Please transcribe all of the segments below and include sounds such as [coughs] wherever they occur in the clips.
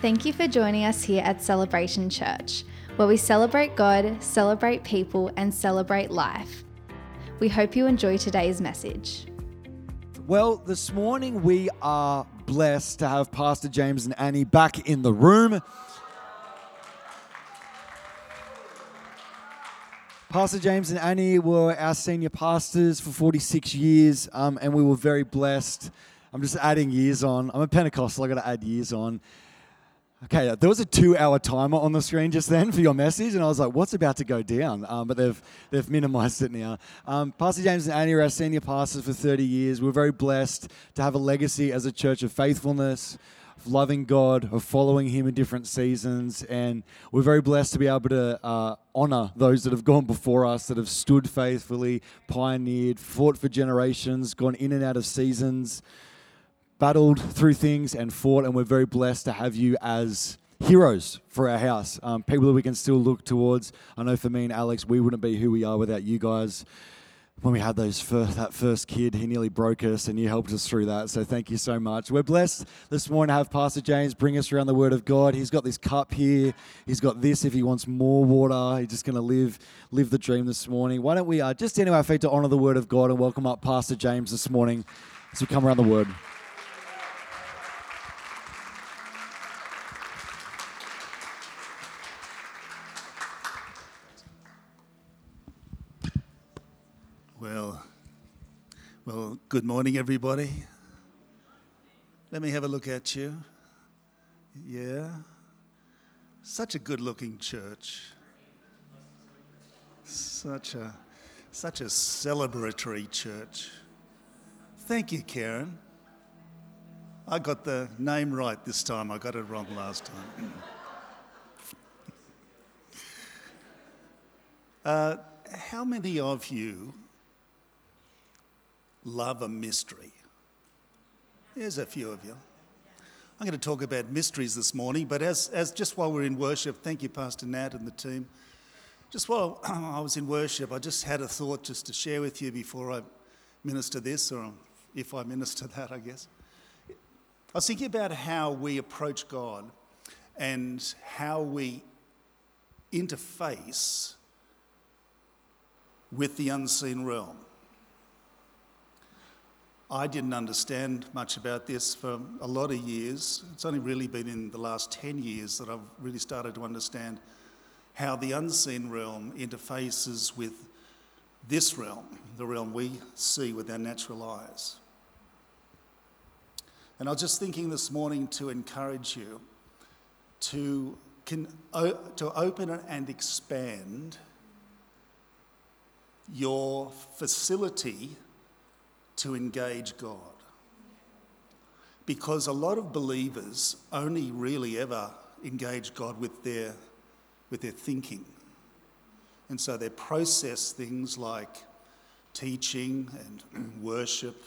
Thank you for joining us here at Celebration Church, where we celebrate God, celebrate people, and celebrate life. We hope you enjoy today's message. Well, this morning we are blessed to have Pastor James and Annie back in the room. Pastor James and Annie were our senior pastors for 46 years, um, and we were very blessed. I'm just adding years on. I'm a Pentecostal, I got to add years on. Okay, there was a two-hour timer on the screen just then for your message, and I was like, "What's about to go down?" Um, but they've they've minimised it now. Um, Pastor James and Annie are our senior pastors for 30 years. We're very blessed to have a legacy as a church of faithfulness, of loving God, of following Him in different seasons, and we're very blessed to be able to uh, honour those that have gone before us, that have stood faithfully, pioneered, fought for generations, gone in and out of seasons battled through things and fought, and we're very blessed to have you as heroes for our house. Um, people that we can still look towards. I know for me and Alex, we wouldn't be who we are without you guys. When we had those first, that first kid, he nearly broke us, and you helped us through that. So thank you so much. We're blessed this morning to have Pastor James bring us around the Word of God. He's got this cup here. He's got this. If he wants more water, he's just going to live live the dream this morning. Why don't we uh, just stand to our feet to honor the Word of God and welcome up Pastor James this morning as we come around the Word. Good morning, everybody. Let me have a look at you. Yeah. Such a good looking church. Such a such a celebratory church. Thank you, Karen. I got the name right this time. I got it wrong last time. [laughs] uh, how many of you love a mystery? There's a few of you. I'm going to talk about mysteries this morning, but as, as just while we're in worship, thank you, Pastor Nat and the team. Just while [clears throat] I was in worship, I just had a thought just to share with you before I minister this, or if I minister [laughs] that, I guess. I was thinking about how we approach God and how we interface with the unseen realm. I didn't understand much about this for a lot of years. It's only really been in the last 10 years that I've really started to understand how the unseen realm interfaces with this realm, the realm we see with our natural eyes. And I was just thinking this morning to encourage you to, can, to open and expand your facility to engage God. Because a lot of believers only really ever engage God with their, with their thinking. And so they process things like teaching and [clears throat] worship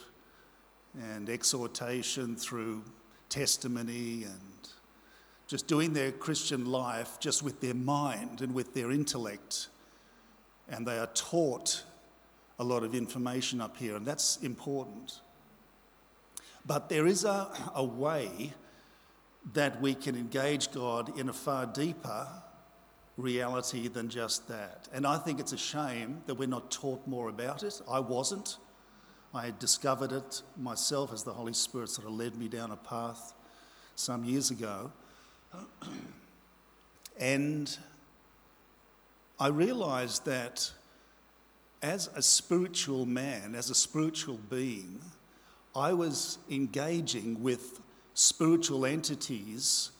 and exhortation through testimony and just doing their Christian life just with their mind and with their intellect. And they are taught a lot of information up here, and that's important. But there is a, a way that we can engage God in a far deeper reality than just that. And I think it's a shame that we're not taught more about it. I wasn't. I had discovered it myself as the Holy Spirit sort of led me down a path some years ago. [clears throat] and I realized that as a spiritual man, as a spiritual being, I was engaging with spiritual entities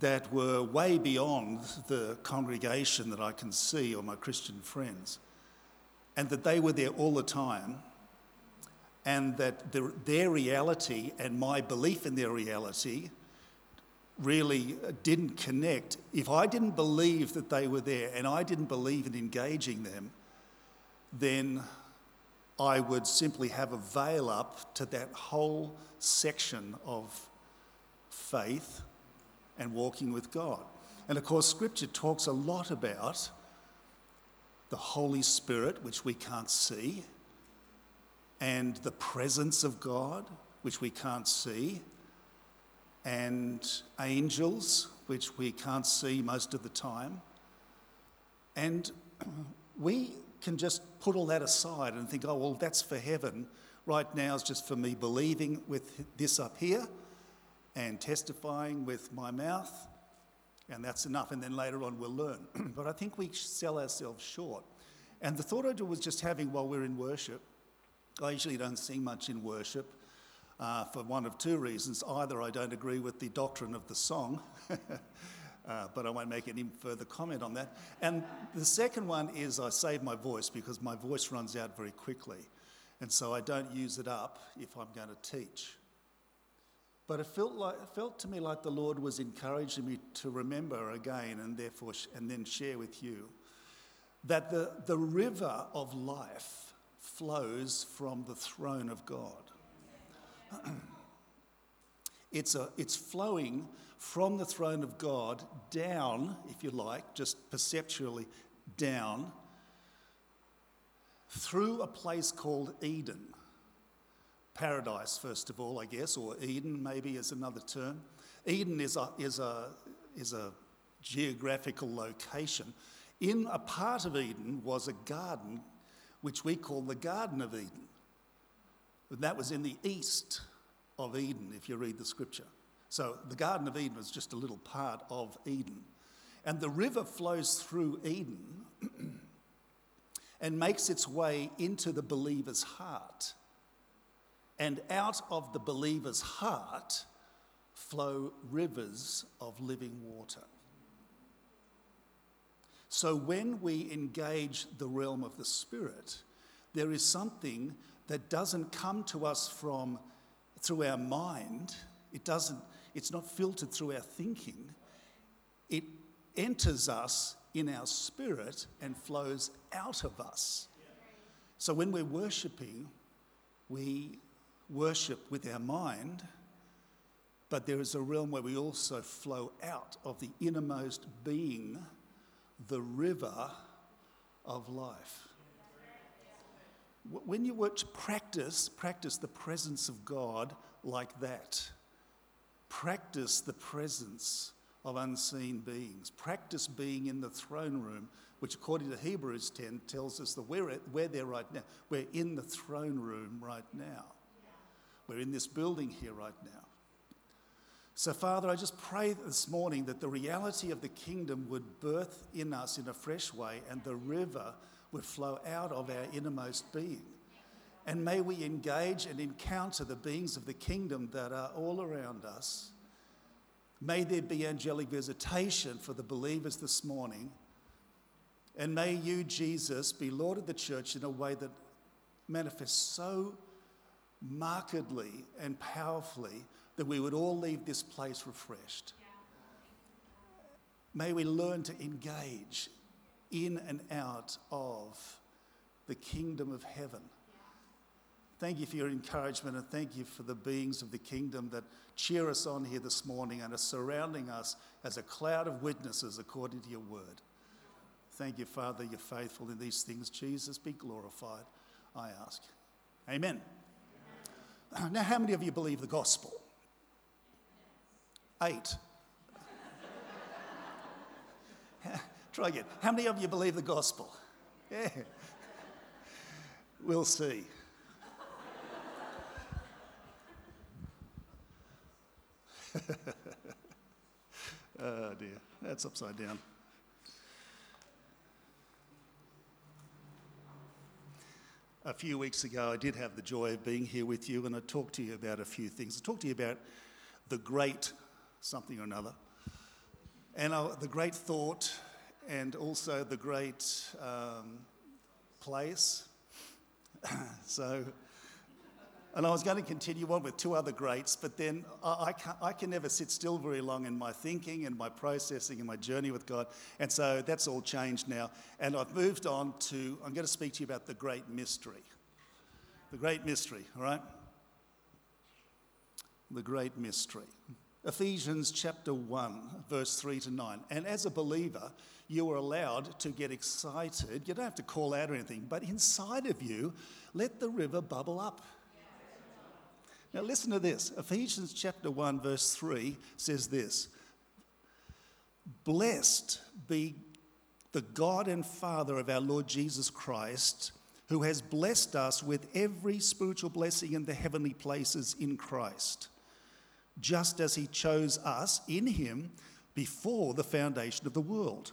that were way beyond the congregation that I can see or my Christian friends, and that they were there all the time, and that the, their reality and my belief in their reality really didn't connect. If I didn't believe that they were there and I didn't believe in engaging them, then I would simply have a veil up to that whole section of faith and walking with God. And of course, Scripture talks a lot about the Holy Spirit, which we can't see, and the presence of God, which we can't see, and angels, which we can't see most of the time. And [clears throat] we can just put all that aside and think, oh, well, that's for heaven. Right now is just for me believing with this up here and testifying with my mouth, and that's enough. And then later on we'll learn. [clears throat] but I think we sell ourselves short. And the thought I was just having while we're in worship, I usually don't sing much in worship uh, for one of two reasons. Either I don't agree with the doctrine of the song. [laughs] Uh, but I won't make any further comment on that. And the second one is I save my voice because my voice runs out very quickly. And so I don't use it up if I'm going to teach. But it felt, like, it felt to me like the Lord was encouraging me to remember again and therefore and then share with you that the, the river of life flows from the throne of God. [clears throat] it's, a, it's flowing from the throne of God down, if you like, just perceptually down, through a place called Eden. Paradise, first of all, I guess, or Eden maybe is another term. Eden is a, is a, is a geographical location. In a part of Eden was a garden which we call the Garden of Eden. And that was in the east of Eden, if you read the scripture. So the Garden of Eden was just a little part of Eden. And the river flows through Eden [clears throat] and makes its way into the believer's heart. And out of the believer's heart flow rivers of living water. So when we engage the realm of the Spirit, there is something that doesn't come to us from through our mind. It doesn't it's not filtered through our thinking, it enters us in our spirit and flows out of us. So when we're worshipping, we worship with our mind, but there is a realm where we also flow out of the innermost being, the river of life. When you watch practice, practice the presence of God like that. Practice the presence of unseen beings. Practice being in the throne room, which, according to Hebrews 10, tells us that we're, at, we're there right now. We're in the throne room right now. We're in this building here right now. So, Father, I just pray this morning that the reality of the kingdom would birth in us in a fresh way and the river would flow out of our innermost being. And may we engage and encounter the beings of the kingdom that are all around us. May there be angelic visitation for the believers this morning. And may you, Jesus, be Lord of the church in a way that manifests so markedly and powerfully that we would all leave this place refreshed. May we learn to engage in and out of the kingdom of heaven. Thank you for your encouragement and thank you for the beings of the kingdom that cheer us on here this morning and are surrounding us as a cloud of witnesses according to your word. Thank you, Father, you're faithful in these things. Jesus, be glorified, I ask. Amen. [clears throat] Now, how many of you believe the gospel? Eight. [laughs] Try again. How many of you believe the gospel? Yeah. We'll see. [laughs] oh dear, that's upside down. A few weeks ago, I did have the joy of being here with you, and I talked to you about a few things. I talked to you about the great something or another, and uh, the great thought, and also the great um, place. [laughs] so, and I was going to continue on with two other greats, but then I, I, I, can never sit still very long in my thinking and my processing and my journey with God. And so that's all changed now. And I've moved on to, I'm going to speak to you about the great mystery. The great mystery, all right? The great mystery. Ephesians chapter 1, verse 3 to 9. And as a believer, you are allowed to get excited. You don't have to call out or anything, but inside of you, let the river bubble up. Now, listen to this. Ephesians chapter 1, verse 3 says this. Blessed be the God and Father of our Lord Jesus Christ, who has blessed us with every spiritual blessing in the heavenly places in Christ, just as He chose us in Him before the foundation of the world,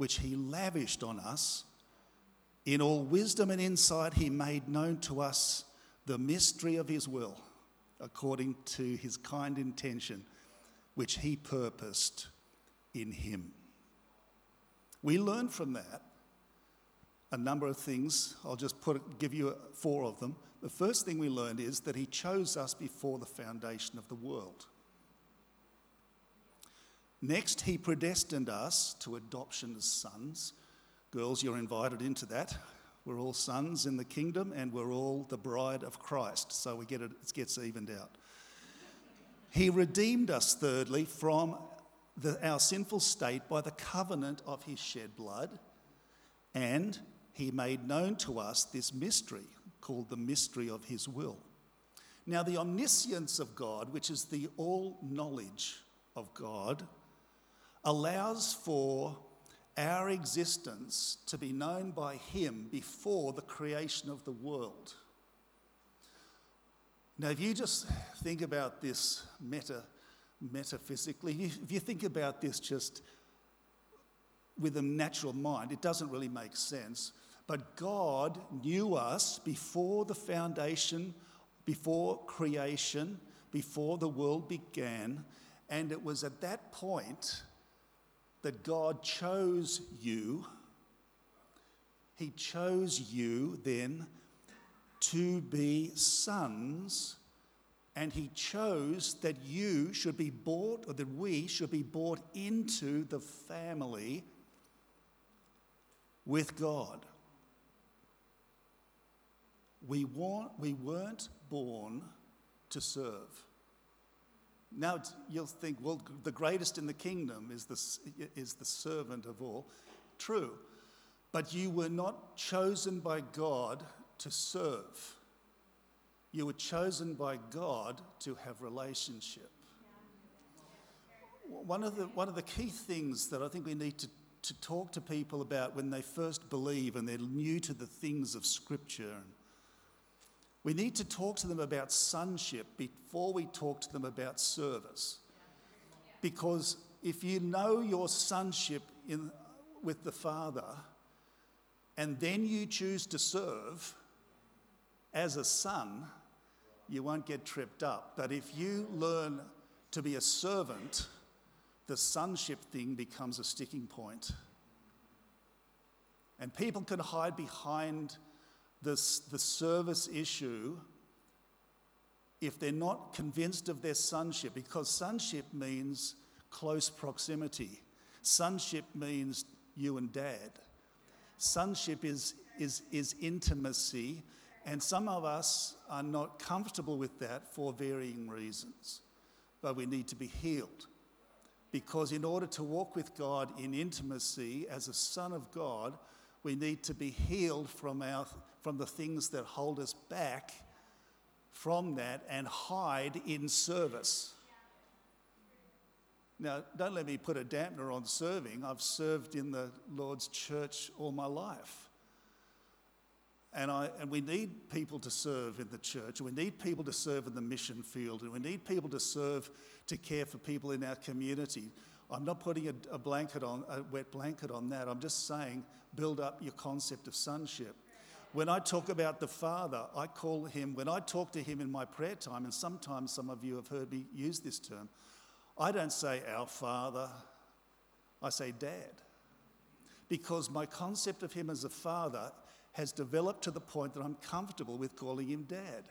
which he lavished on us. In all wisdom and insight, he made known to us the mystery of his will, according to his kind intention, which he purposed in him. We learn from that a number of things. I'll just put, give you four of them. The first thing we learned is that he chose us before the foundation of the world. Next, he predestined us to adoption as sons. Girls, you're invited into that. We're all sons in the kingdom and we're all the bride of Christ. So we get it, it gets evened out. He redeemed us, thirdly, from the, our sinful state by the covenant of his shed blood. And he made known to us this mystery called the mystery of his will. Now, the omniscience of God, which is the all knowledge of God, allows for our existence to be known by Him before the creation of the world. Now, if you just think about this meta, metaphysically, if you think about this just with a natural mind, it doesn't really make sense. But God knew us before the foundation, before creation, before the world began, and it was at that point that God chose you. He chose you then to be sons, and He chose that you should be bought, or that we should be bought into the family with God. We, weren't born to serve. Now you'll think, well, the greatest in the kingdom is the, is the servant of all. True. But you were not chosen by God to serve. You were chosen by God to have relationship. One of the, one of the key things that I think we need to, to talk to people about when they first believe and they're new to the things of Scripture we need to talk to them about sonship before we talk to them about service. Because if you know your sonship in, with the Father and then you choose to serve as a son, you won't get tripped up. But if you learn to be a servant, the sonship thing becomes a sticking point. And people can hide behind this, the service issue if they're not convinced of their sonship, because sonship means close proximity. Sonship means you and dad. Sonship is, is, is intimacy, and some of us are not comfortable with that for varying reasons. But we need to be healed. Because in order to walk with God in intimacy as a son of God, we need to be healed from, our, from the things that hold us back from that and hide in service. Now, don't let me put a dampener on serving. I've served in the Lord's church all my life. And, I, and we need people to serve in the church. We need people to serve in the mission field. And we need people to serve to care for people in our community. I'm not putting a, a blanket on, a wet blanket on that. I'm just saying build up your concept of sonship. When I talk about the Father, I call him, when I talk to him in my prayer time, and sometimes some of you have heard me use this term, I don't say our Father, I say Dad. Because my concept of him as a father has developed to the point that I'm comfortable with calling him Dad.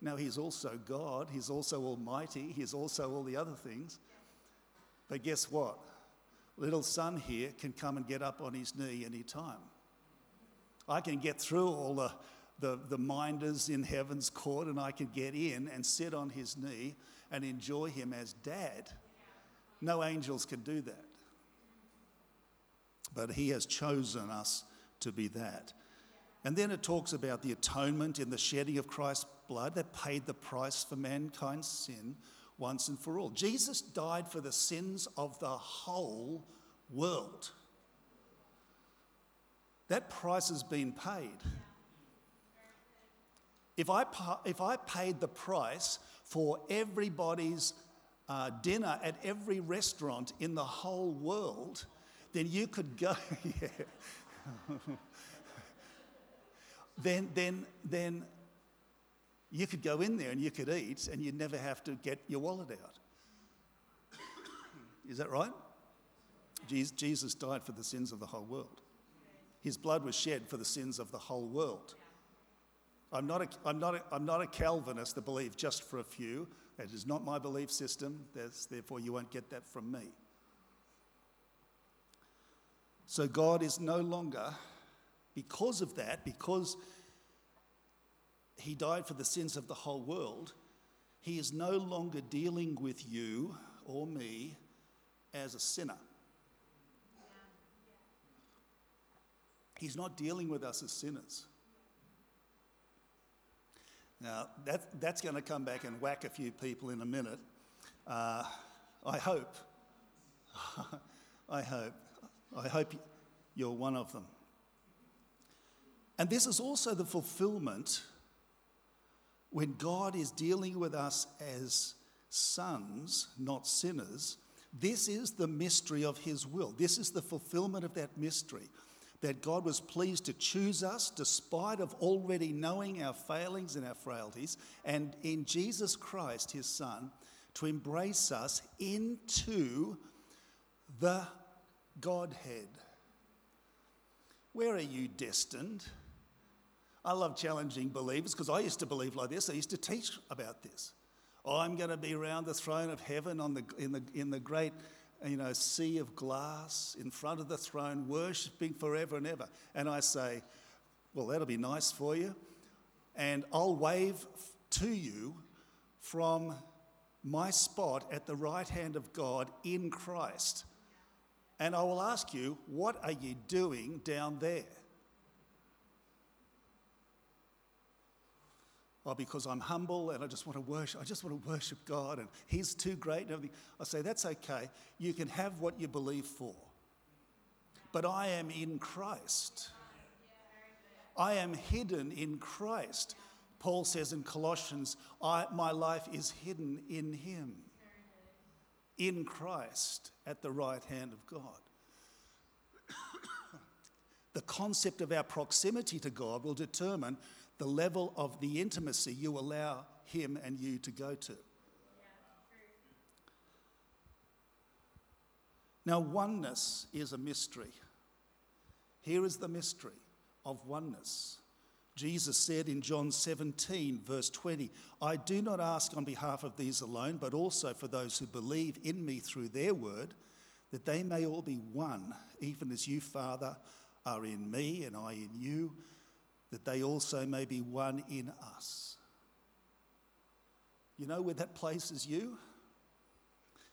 Now, He's also God, He's also Almighty, He's also all the other things. But guess what? Little son here can come and get up on his knee anytime. I can get through all the, the, the minders in heaven's court and I can get in and sit on his knee and enjoy him as dad. No angels can do that. But he has chosen us to be that. And then it talks about the atonement in the shedding of Christ's blood that paid the price for mankind's sin once and for all. Jesus died for the sins of the whole world. That price has been paid. If I, if I paid the price for everybody's uh, dinner at every restaurant in the whole world, then you could go, [laughs] then, then, then you could go in there and you could eat and you'd never have to get your wallet out. Is that right? Jesus died for the sins of the whole world. His blood was shed for the sins of the whole world. I'm not a, I'm not a, I'm not a Calvinist that believes just for a few. That is not my belief system. There's, therefore, you won't get that from me. So, God is no longer, because of that, because he died for the sins of the whole world, he is no longer dealing with you or me as a sinner. He's not dealing with us as sinners. Now, that, that's going to come back and whack a few people in a minute. Uh, I hope. [laughs] I hope. I hope you're one of them. And this is also the fulfillment when God is dealing with us as sons, not sinners. This is the mystery of His will. This is the fulfillment of that mystery that God was pleased to choose us despite of already knowing our failings and our frailties and in Jesus Christ his son to embrace us into the Godhead. Where are you destined? I love challenging believers because I used to believe like this. I used to teach about this. I'm going to be around the throne of heaven on the, in, the, in the great you know, sea of glass in front of the throne, worshipping forever and ever. And I say, well, that'll be nice for you. And I'll wave to you from my spot at the right hand of God in Christ. And I will ask you, what are you doing down there? Or because I'm humble and I just want to worship, I just want to worship God and He's too great and everything. I say, that's okay. You can have what you believe for. But I am in Christ. I am hidden in Christ. Paul says in Colossians, my life is hidden in Him, in Christ, at the right hand of God. [coughs] the concept of our proximity to God will determine the level of the intimacy you allow him and you to go to. Now, oneness is a mystery. Here is the mystery of oneness. Jesus said in John 17, verse 20, I do not ask on behalf of these alone, but also for those who believe in me through their word, that they may all be one, even as you, Father, are in me and I in you that they also may be one in us. You know where that places you?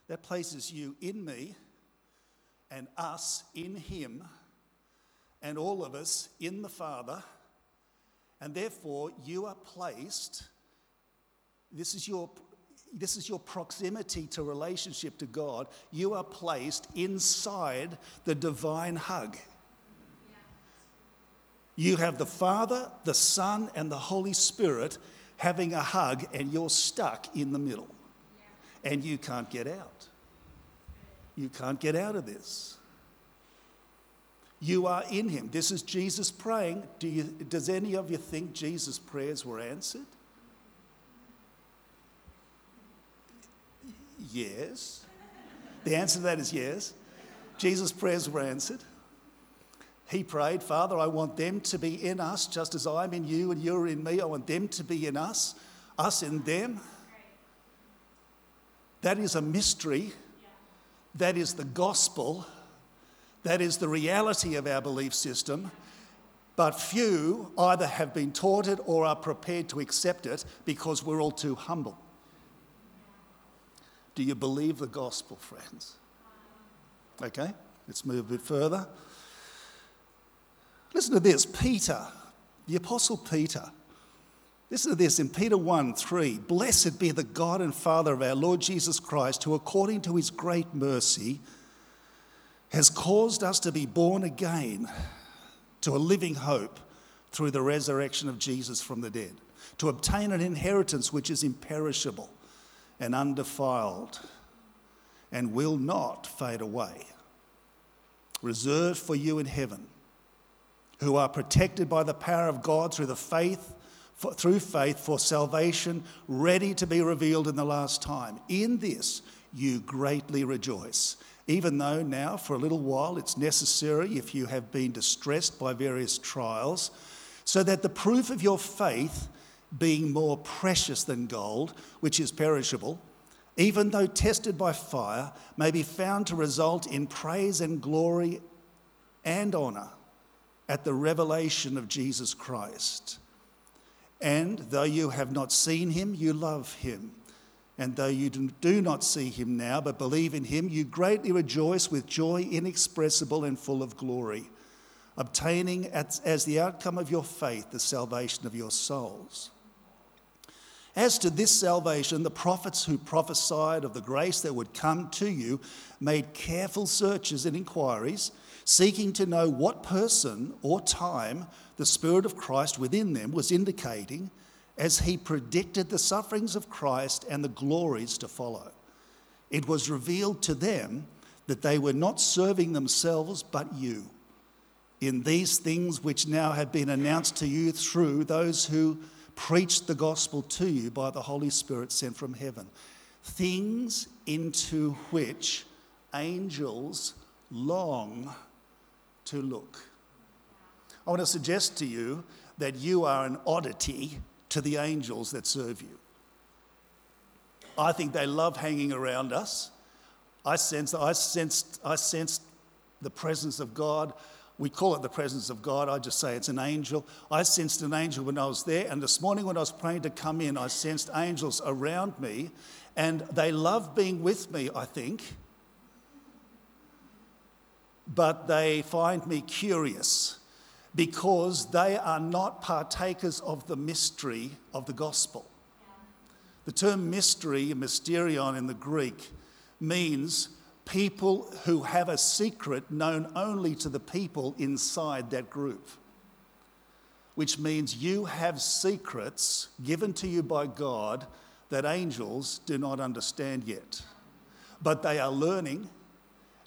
That places you in me and us in Him and all of us in the Father. And therefore, you are placed, this is your. This is your proximity to relationship to God. You are placed inside the divine hug. You have the Father, the Son, and the Holy Spirit having a hug, and you're stuck in the middle. And you can't get out. You can't get out of this. You are in Him. This is Jesus praying. Do you, does any of you think Jesus' prayers were answered? Yes. The answer to that is yes. Jesus' prayers were answered. He prayed, Father, I want them to be in us just as I'm in you and you're in me. I want them to be in us. us in them. That is a mystery. That is the gospel. That is the reality of our belief system. But few either have been taught it or are prepared to accept it because we're all too humble. Do you believe the gospel, friends? Okay, let's move a bit further. Listen to this Peter, the Apostle Peter. Listen to this in Peter 1 3. Blessed be the God and Father of our Lord Jesus Christ, who according to his great mercy has caused us to be born again to a living hope through the resurrection of Jesus from the dead, to obtain an inheritance which is imperishable and undefiled and will not fade away, reserved for you in heaven, who are protected by the power of God through the faith for, through faith for salvation ready to be revealed in the last time. In this you greatly rejoice, even though now for a little while it's necessary if you have been distressed by various trials, so that the proof of your faith, being more precious than gold, which is perishable, even though tested by fire, may be found to result in praise and glory and honour at the revelation of Jesus Christ. And though you have not seen him, you love him. And though you do not see him now, but believe in him, you greatly rejoice with joy inexpressible and full of glory, obtaining as, the outcome of your faith the salvation of your souls. As to this salvation, the prophets who prophesied of the grace that would come to you made careful searches and inquiries, seeking to know what person or time the Spirit of Christ within them was indicating as he predicted the sufferings of Christ and the glories to follow. It was revealed to them that they were not serving themselves but you in these things which now have been announced to you through those who preached the gospel to you by the Holy Spirit sent from heaven. Things into which angels long to look. I want to suggest to you that you are an oddity to the angels that serve you. I think they love hanging around us. I sense, I sensed, I sensed the presence of God. We call it the presence of God. I just say it's an angel. I sensed an angel when I was there. And this morning, when I was praying to come in, I sensed angels around me. And they love being with me, I think. But they find me curious because they are not partakers of the mystery of the gospel. The term mystery, mysterion in the Greek, means people who have a secret known only to the people inside that group. Which means you have secrets given to you by God that angels do not understand yet. But they are learning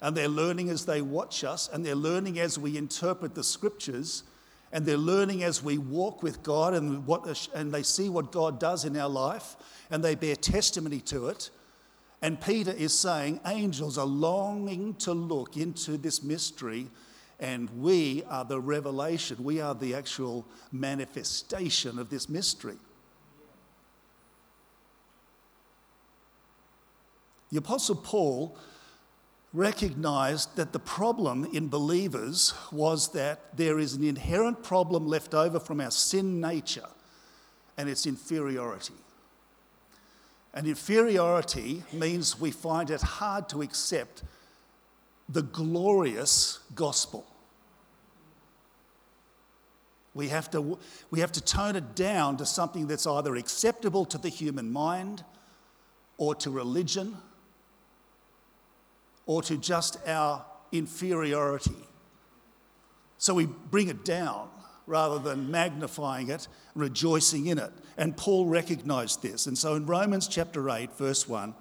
and they're learning as they watch us, and they're learning as we interpret the scriptures, and they're learning as we walk with God and, what, and they see what God does in our life, and they bear testimony to it. And Peter is saying angels are longing to look into this mystery, and we are the revelation, we are the actual manifestation of this mystery. The Apostle Paul recognized that the problem in believers was that there is an inherent problem left over from our sin nature, and it's inferiority. And inferiority means we find it hard to accept the glorious gospel. We have, to, we have to tone it down to something that's either acceptable to the human mind or to religion or to just our inferiority. So we bring it down rather than magnifying it, rejoicing in it. And Paul recognized this. And so in Romans chapter 8, verse 1,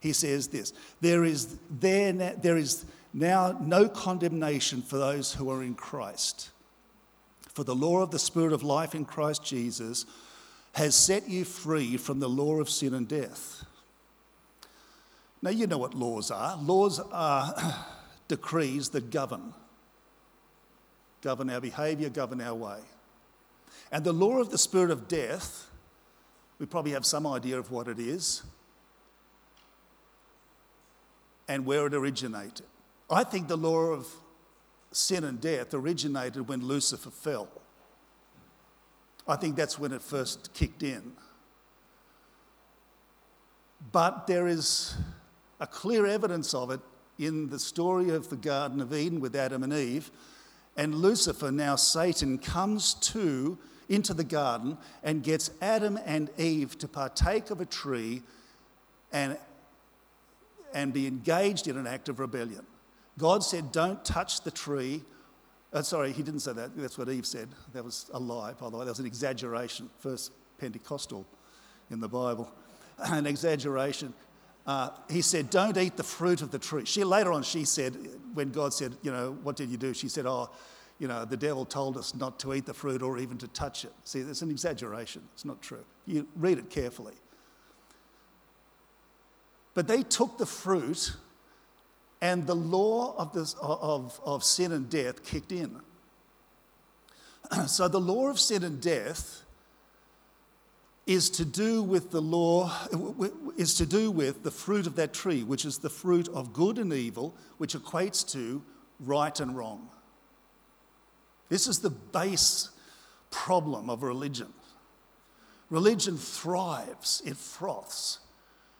he says this There is, there, there is now no condemnation for those who are in Christ. For the law of the Spirit of life in Christ Jesus has set you free from the law of sin and death. Now, you know what laws are. Laws are [clears throat] decrees that govern, govern our behaviour, govern our way. And the law of the spirit of death, We probably have some idea of what it is and where it originated. I think the law of sin and death originated when Lucifer fell. I think that's when it first kicked in. But there is a clear evidence of it in the story of the Garden of Eden with Adam and Eve. And Lucifer, now Satan, comes to into the garden and gets Adam and Eve to partake of a tree and, and be engaged in an act of rebellion. God said, Don't touch the tree. Uh, sorry, he didn't say that. That's what Eve said. That was a lie, by the way. That was an exaggeration. First Pentecostal in the Bible. [clears throat] An exaggeration. Uh, he said, Don't eat the fruit of the tree. She, later on, she said, when God said, You know, what did you do? She said, Oh, you know, the devil told us not to eat the fruit or even to touch it. See, it's an exaggeration. It's not true. You read it carefully. But they took the fruit, and the law of, this, of, of sin and death kicked in. [clears throat] so the law of sin and death is to do with the law, is to do with the fruit of that tree, which is the fruit of good and evil, which equates to right and wrong. This is the base problem of religion. Religion thrives, it froths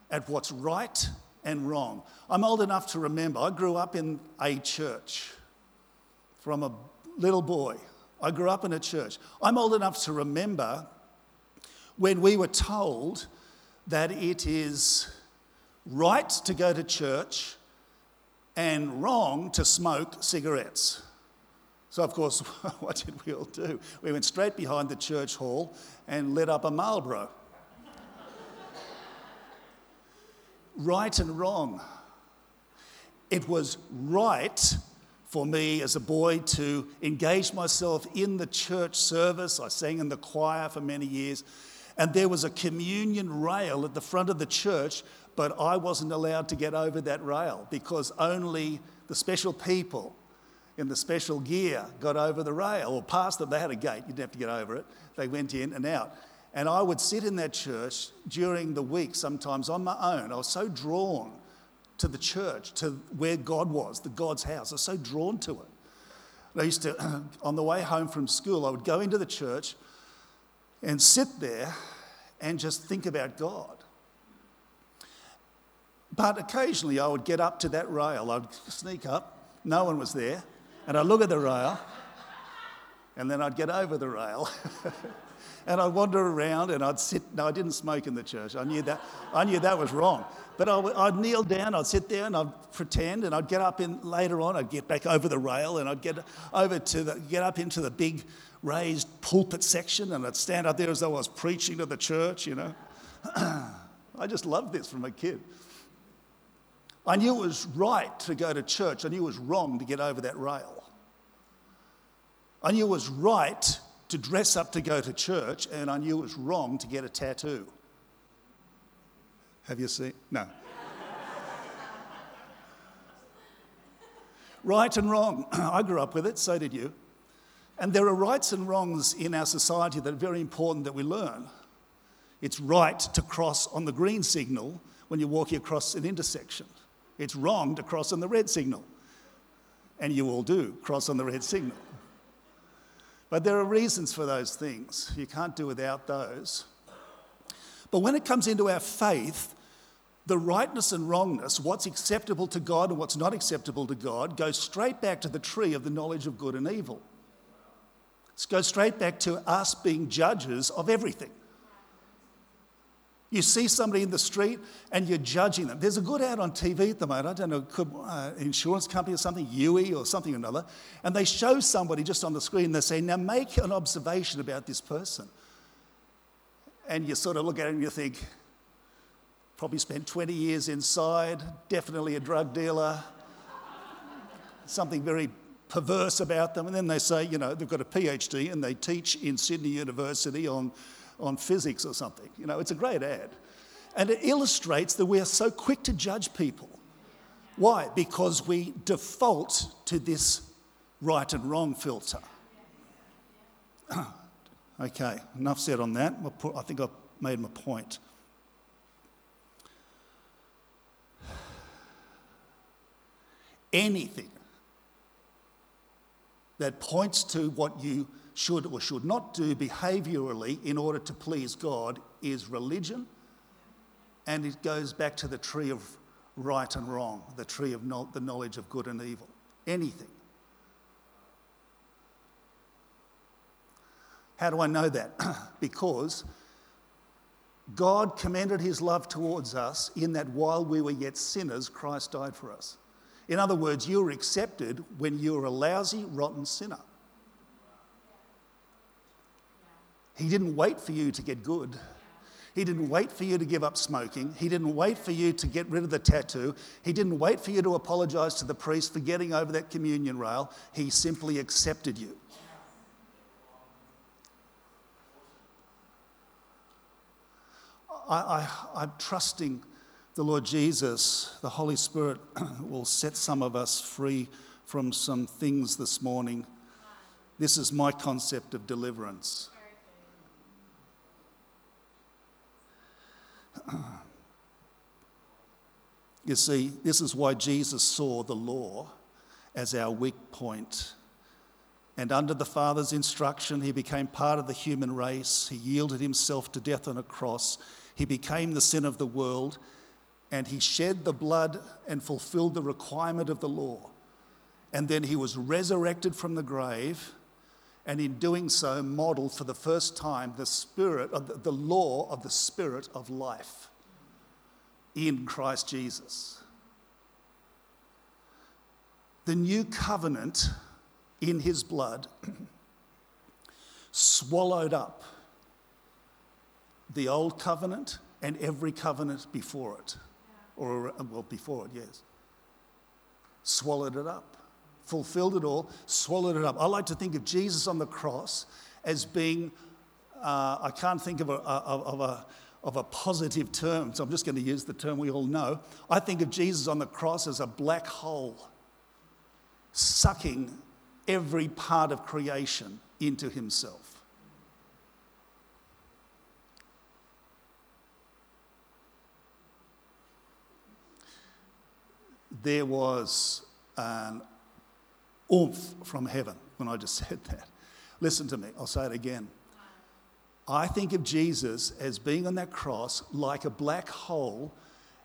at what's right and wrong. I'm old enough to remember, I grew up in a church from a little boy. I grew up in a church. I'm old enough to remember when we were told that it is right to go to church and wrong to smoke cigarettes. So, of course, [laughs] what did we all do? We went straight behind the church hall and lit up a Marlboro. [laughs] right and wrong. It was right for me as a boy to engage myself in the church service. I sang in the choir for many years. And there was a communion rail at the front of the church, but I wasn't allowed to get over that rail because only the special people in the special gear got over the rail or past them. They had a gate, you didn't have to get over it. They went in and out. And I would sit in that church during the week, sometimes on my own. I was so drawn to the church, to where God was, the God's house. I was so drawn to it. I used to, [clears throat] on the way home from school, I would go into the church and sit there and just think about God. But occasionally I would get up to that rail, I'd sneak up, no one was there, and I'd look at the rail, and then I'd get over the rail. [laughs] and I'd wander around and I'd sit. No, I didn't smoke in the church. I knew that. I knew that was wrong. But I, would kneel down. I'd sit there and I'd pretend. And I'd get up in later on. I'd get back over the rail and I'd get over to the get up into the big raised pulpit section and I'd stand up there as though I was preaching to the church. You know, [clears throat] I just loved this from a kid. I knew it was right to go to church. I knew it was wrong to get over that rail. I knew it was right to dress up to go to church, and I knew it was wrong to get a tattoo. Have you seen? No. [laughs] right and wrong. [clears throat] I grew up with it, so did you. And there are rights and wrongs in our society that are very important that we learn. It's right to cross on the green signal when you're walking across an intersection. It's wrong to cross on the red signal. And you all do cross on the red signal. But there are reasons for those things. You can't do without those. But when it comes into our faith, the rightness and wrongness, what's acceptable to God and what's not acceptable to God, goes straight back to the tree of the knowledge of good and evil. It goes straight back to us being judges of everything. You see somebody in the street and you're judging them. There's a good ad on TV at the moment. I don't know, could, uh, insurance company or something, UE or something or another, and they show somebody just on the screen. They say, "Now make an observation about this person." And you sort of look at it and you think, probably spent 20 years inside, definitely a drug dealer, something very perverse about them. And then they say, you know, they've got a PhD and they teach in Sydney University on on physics or something. You know, it's a great ad. And it illustrates that we are so quick to judge people. Why? Because we default to this right and wrong filter. [clears throat] okay, enough said on that. I think I've made my point. [sighs] Anything that points to what you should or should not do behaviorally in order to please God is religion. And it goes back to the tree of right and wrong, the tree of no- the knowledge of good and evil. Anything. How do I know that? [clears throat] because God commended his love towards us in that while we were yet sinners, Christ died for us. In other words, you were accepted when you were a lousy, rotten sinner. He didn't wait for you to get good. He didn't wait for you to give up smoking. He didn't wait for you to get rid of the tattoo. He didn't wait for you to apologize to the priest for getting over that communion rail. He simply accepted you. I, I, am trusting the Lord Jesus, the Holy Spirit [clears throat] will set some of us free from some things this morning. This is my concept of deliverance. [clears throat] You see, this is why Jesus saw the law as our weak point. And under the Father's instruction, he became part of the human race. He yielded himself to death on a cross. He became the sin of the world, and he shed the blood and fulfilled the requirement of the law. And then he was resurrected from the grave, and in doing so, modeled for the first time the spirit of the law of the spirit of life in Christ Jesus. The new covenant in his blood [clears throat] swallowed up the old covenant and every covenant before it. Or, well, before it, yes. Swallowed it up, fulfilled it all, swallowed it up. I like to think of Jesus on the cross as being, uh, I can't think of a, of, a, of a positive term, so I'm just going to use the term we all know. I think of Jesus on the cross as a black hole, sucking every part of creation into himself. There was an oomph from heaven when I just [laughs] said that. Listen to me, I'll say it again. I think of Jesus as being on that cross like a black hole,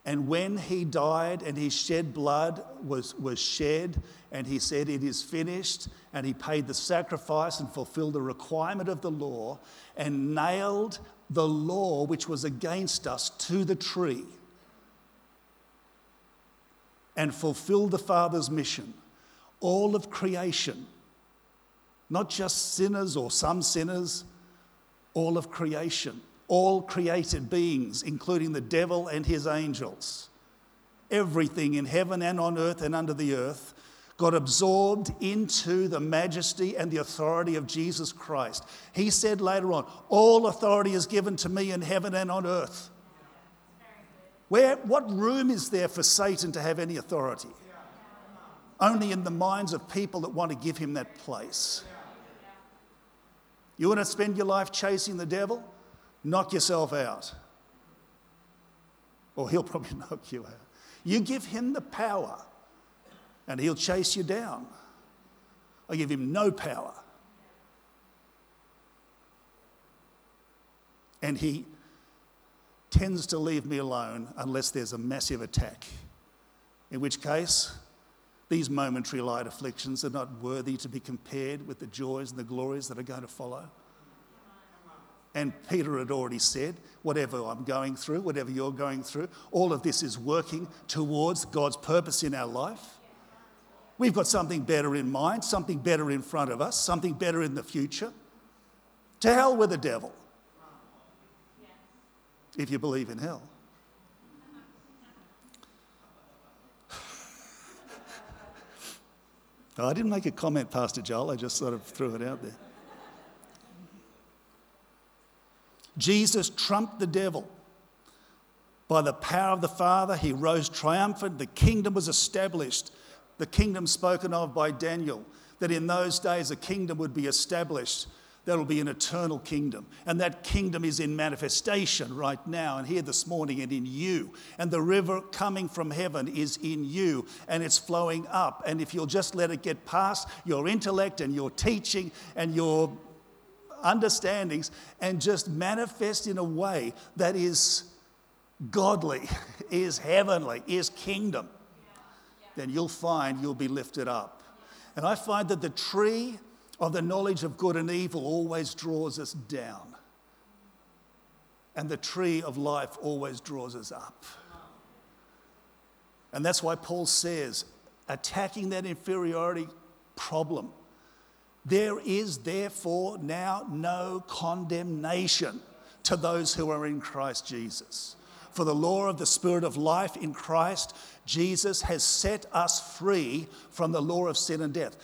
and when he died and his shed blood was, was shed, and he said, It is finished, and he paid the sacrifice and fulfilled the requirement of the law, and nailed the law which was against us to the tree and fulfill the Father's mission. All of creation, not just sinners or some sinners, all of creation, all created beings, including the devil and his angels, everything in heaven and on earth and under the earth, got absorbed into the majesty and the authority of Jesus Christ. He said later on, All authority is given to me in heaven and on earth. Where, what room is there for Satan to have any authority? Only in the minds of people that want to give him that place. You want to spend your life chasing the devil? Knock yourself out. Or he'll probably [laughs] knock you out. You give him the power, and he'll chase you down. I give him no power. And he tends to leave me alone unless there's a massive attack. In which case, these momentary light afflictions are not worthy to be compared with the joys and the glories that are going to follow. And Peter had already said, whatever I'm going through, whatever you're going through, all of this is working towards God's purpose in our life. We've got something better in mind, something better in front of us, something better in the future. To hell with the devil if you believe in hell. [laughs] I didn't make a comment, Pastor Joel, I just sort of threw it out there. Jesus trumped the devil. By the power of the Father, he rose triumphant. The kingdom was established. The kingdom spoken of by Daniel, that in those days a kingdom would be established There will be an eternal kingdom. And that kingdom is in manifestation right now and here this morning and in you. And the river coming from heaven is in you and it's flowing up. And if you'll just let it get past your intellect and your teaching and your understandings and just manifest in a way that is godly, [laughs] is heavenly, is kingdom, then you'll find you'll be lifted up. And I find that the tree of the knowledge of good and evil always draws us down. And the tree of life always draws us up. And that's why Paul says, attacking that inferiority problem, there is therefore now no condemnation to those who are in Christ Jesus. For the law of the Spirit of life in Christ Jesus has set us free from the law of sin and death.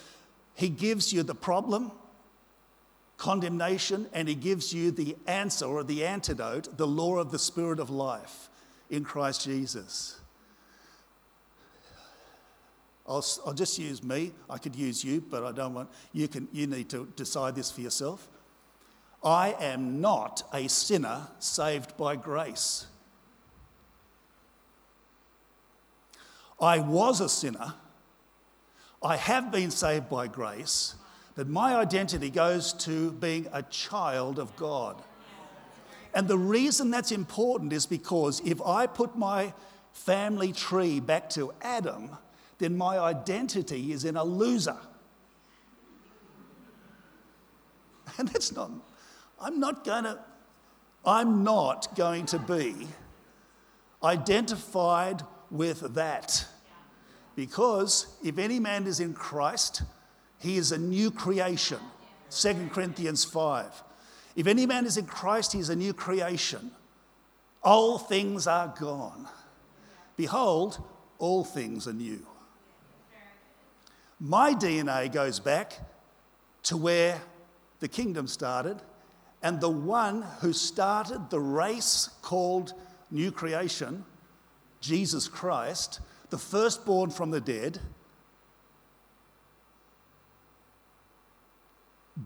He gives you the problem, condemnation, and He gives you the answer or the antidote, the law of the Spirit of life in Christ Jesus. I'll, I'll just use me. I could use you, but I don't want you. Can you need to decide this for yourself? I am not a sinner saved by grace. I was a sinner. I have been saved by grace, but my identity goes to being a child of God. And the reason that's important is because if I put my family tree back to Adam, then my identity is in a loser. [laughs] And that's not, I'm not going to, I'm not going to be identified with that. Because if any man is in Christ, he is a new creation. 2 Corinthians 5. If any man is in Christ, he is a new creation. All things are gone. Behold, all things are new. My DNA goes back to where the kingdom started, and the one who started the race called new creation, Jesus Christ, the firstborn from the dead,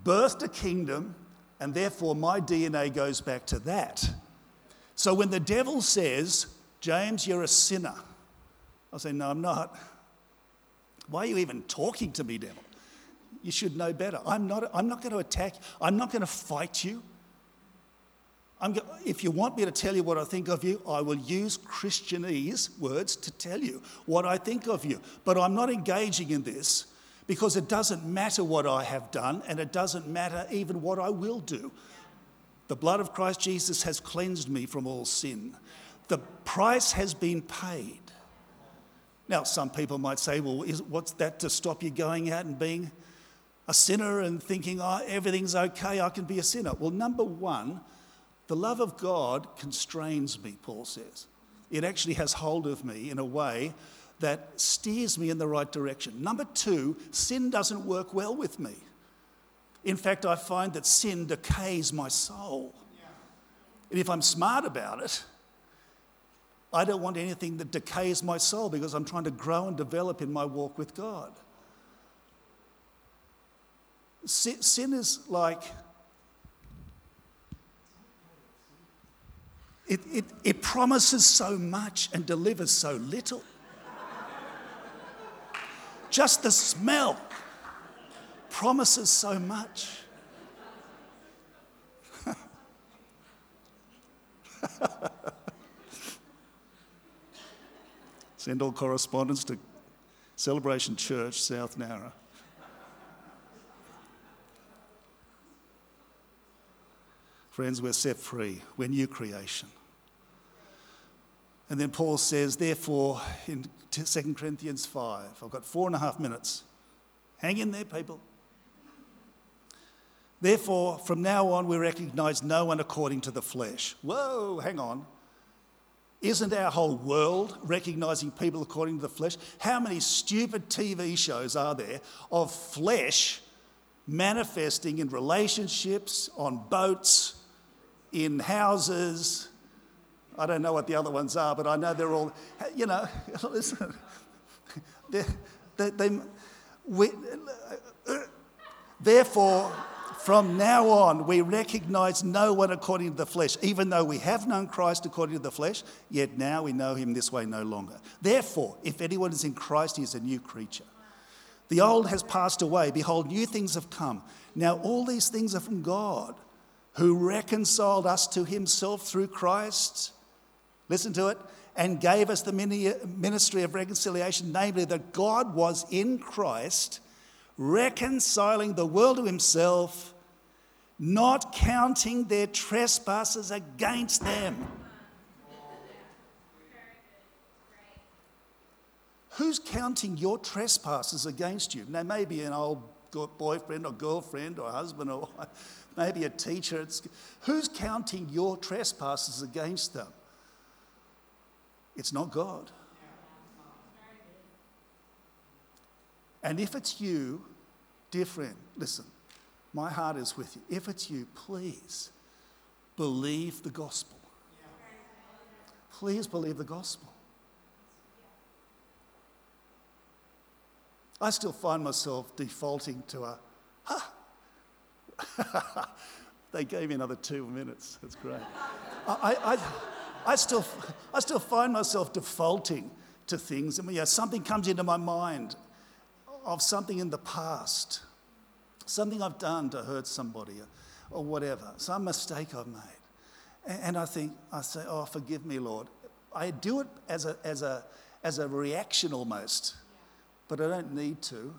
birthed a kingdom, and therefore my DNA goes back to that. So when the devil says, James, you're a sinner, I say, No, I'm not. Why are you even talking to me, devil? You should know better. I'm not, I'm not going to attack, I'm not going to fight you. Go- if you want me to tell you what I think of you, I will use Christianese words to tell you what I think of you. But I'm not engaging in this because it doesn't matter what I have done and it doesn't matter even what I will do. The blood of Christ Jesus has cleansed me from all sin. The price has been paid. Now, some people might say, well, is, what's that to stop you going out and being a sinner and thinking, oh, everything's okay, I can be a sinner? Well, number one, the love of God constrains me, Paul says. It actually has hold of me in a way that steers me in the right direction. Number two, sin doesn't work well with me. In fact, I find that sin decays my soul. And if I'm smart about it, I don't want anything that decays my soul because I'm trying to grow and develop in my walk with God. Sin is like, it, it, it promises so much and delivers so little. Just the smell promises so much. [laughs] Send all correspondence to Celebration Church, South Nowra. Friends, we're set free. We're new creation. And then Paul says, therefore, in 2 Corinthians 5, I've got four and a half minutes. Hang in there, people. Therefore, from now on, we recognize no one according to the flesh. Whoa, hang on. Isn't our whole world recognizing people according to the flesh? How many stupid TV shows are there of flesh manifesting in relationships, on boats, in houses? I don't know what the other ones are, but I know they're all, you know, [laughs] listen, they, they, they we, therefore, From now on, we recognize no one according to the flesh, even though we have known Christ according to the flesh, yet now we know him this way no longer. Therefore, if anyone is in Christ, he is a new creature. The old has passed away. Behold, new things have come. Now, all these things are from God, who reconciled us to himself through Christ. Listen to it. And gave us the ministry of reconciliation, namely that God was in Christ, reconciling the world to himself, not counting their trespasses against them. Who's counting your trespasses against you? Now, maybe an old boyfriend or girlfriend or husband or [laughs] maybe a teacher. Who's counting your trespasses against them? It's not God. And if it's you, dear friend, listen, my heart is with you. If it's you, please believe the gospel. Please believe the gospel. I still find myself defaulting to a, ha. [laughs] they gave me another two minutes. That's great. I, I, I, still, I still find myself defaulting to things. And you know, something comes into my mind of something in the past, something I've done to hurt somebody or, or whatever, some mistake I've made. And, and I think, I say, oh, forgive me, Lord. I do it as a, as a, as a reaction almost but I don't need to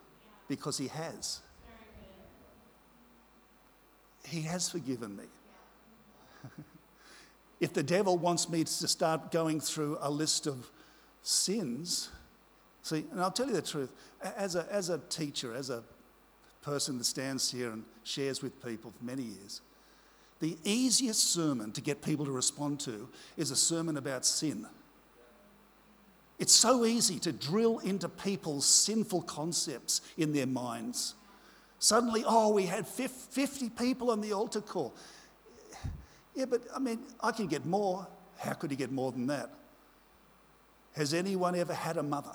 because He has. He has forgiven me. If the devil wants me to start going through a list of sins, see, and I'll tell you the truth, as a, as a teacher, as a person that stands here and shares with people for many years, the easiest sermon to get people to respond to is a sermon about sin. It's so easy to drill into people's sinful concepts in their minds. Suddenly, oh, we had 50 people on the altar call. Yeah, but I mean, I can get more. How could he get more than that? Has anyone ever had a mother?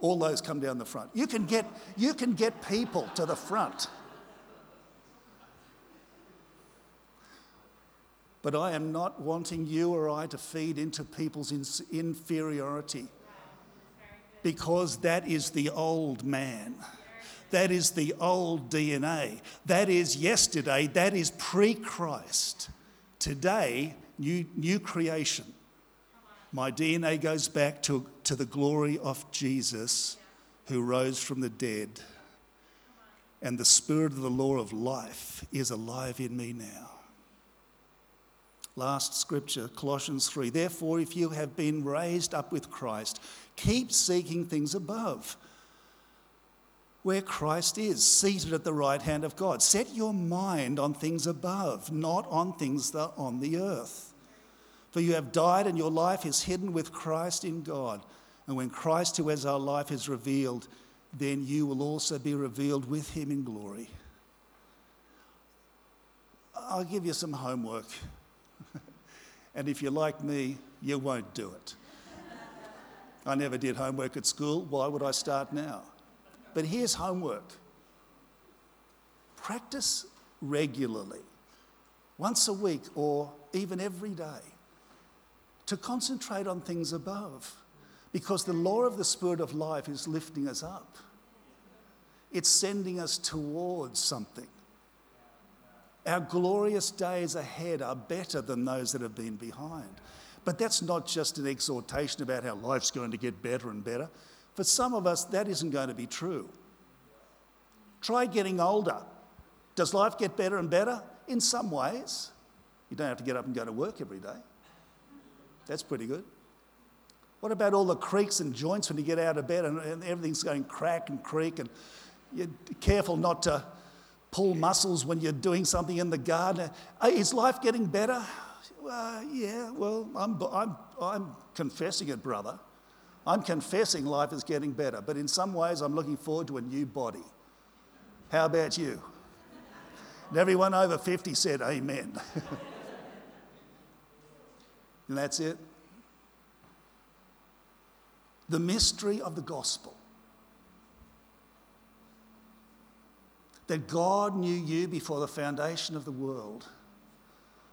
All those come down the front. You can get, you can get people to the front. But I am not wanting you or I to feed into people's inferiority because that is the old man. That is the old DNA. That is yesterday. That is pre Christ. Today, new, new creation. My DNA goes back to, to the glory of Jesus who rose from the dead. And the spirit of the law of life is alive in me now. Last scripture, Colossians 3. Therefore, if you have been raised up with Christ, keep seeking things above, where Christ is, seated at the right hand of God. Set your mind on things above, not on things that are on the earth. For you have died, and your life is hidden with Christ in God. And when Christ, who is our life, is revealed, then you will also be revealed with him in glory. I'll give you some homework. [laughs] And if you're like me, you won't do it. I never did homework at school. Why would I start now? But here's homework practice regularly, once a week or even every day, to concentrate on things above. Because the law of the Spirit of life is lifting us up, it's sending us towards something. Our glorious days ahead are better than those that have been behind. But that's not just an exhortation about how life's going to get better and better. For some of us, that isn't going to be true. Try getting older. Does life get better and better? In some ways. You don't have to get up and go to work every day. That's pretty good. What about all the creaks and joints when you get out of bed and, and everything's going crack and creak and you're careful not to pull muscles when you're doing something in the garden. Is life getting better? Uh, yeah, well, I'm, I'm, I'm confessing it, brother. I'm confessing life is getting better, but in some ways, I'm looking forward to a new body. How about you? And everyone over 50 said, Amen. [laughs] and that's it. The mystery of the gospel that God knew you before the foundation of the world.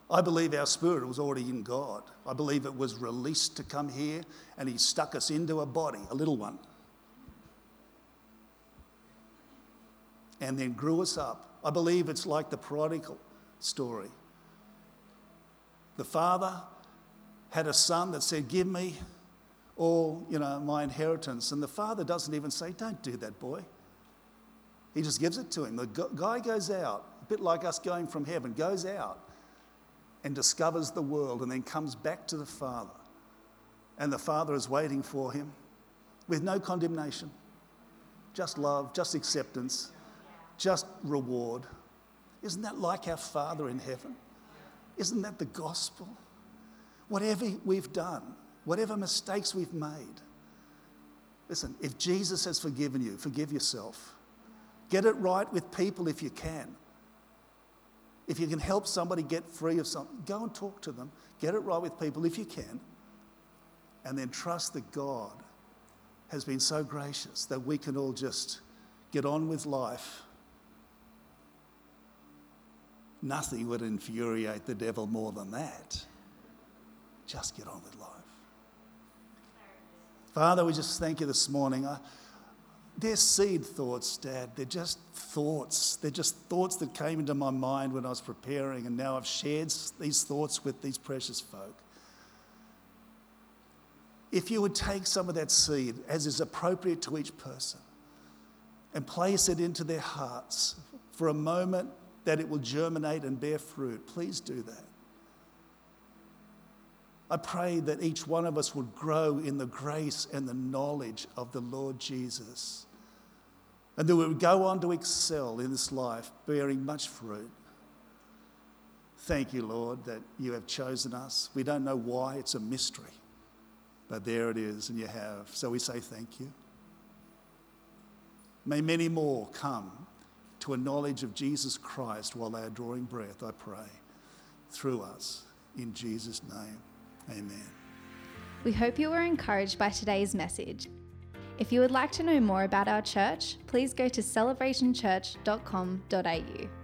I believe our spirit was already in God. I believe it was released to come here and He stuck us into a body, a little one, and then grew us up. I believe it's like the prodigal story. The father had a son that said, Give me all, you know, my inheritance. And the father doesn't even say, Don't do that, boy. He just gives it to him. The guy goes out, a bit like us going from heaven, goes out and discovers the world and then comes back to the father. And the father is waiting for him with no condemnation, just love, just acceptance, just reward. Isn't that like our Father in heaven? Isn't that the gospel? Whatever we've done, whatever mistakes we've made, listen, if Jesus has forgiven you, forgive yourself. Get it right with people if you can. If you can help somebody get free of something, go and talk to them. Get it right with people if you can. And then trust that God has been so gracious that we can all just get on with life Nothing would infuriate the devil more than that. Just get on with life. Father, we just thank you this morning. I, they're seed thoughts, Dad. They're just thoughts. They're just thoughts that came into my mind when I was preparing, and now I've shared these thoughts with these precious folk. If you would take some of that seed, as is appropriate to each person, and place it into their hearts for a moment that it will germinate and bear fruit. Please do that. I pray that each one of us would grow in the grace and the knowledge of the Lord Jesus. And that we would go on to excel in this life, bearing much fruit. Thank you, Lord, that you have chosen us. We don't know why, it's a mystery. But there it is, and you have. So we say thank you. May many more come to a knowledge of Jesus Christ while they are drawing breath, I pray, through us. In Jesus' name, amen. We hope you were encouraged by today's message. If you would like to know more about our church, please go to celebrationchurch.com.au.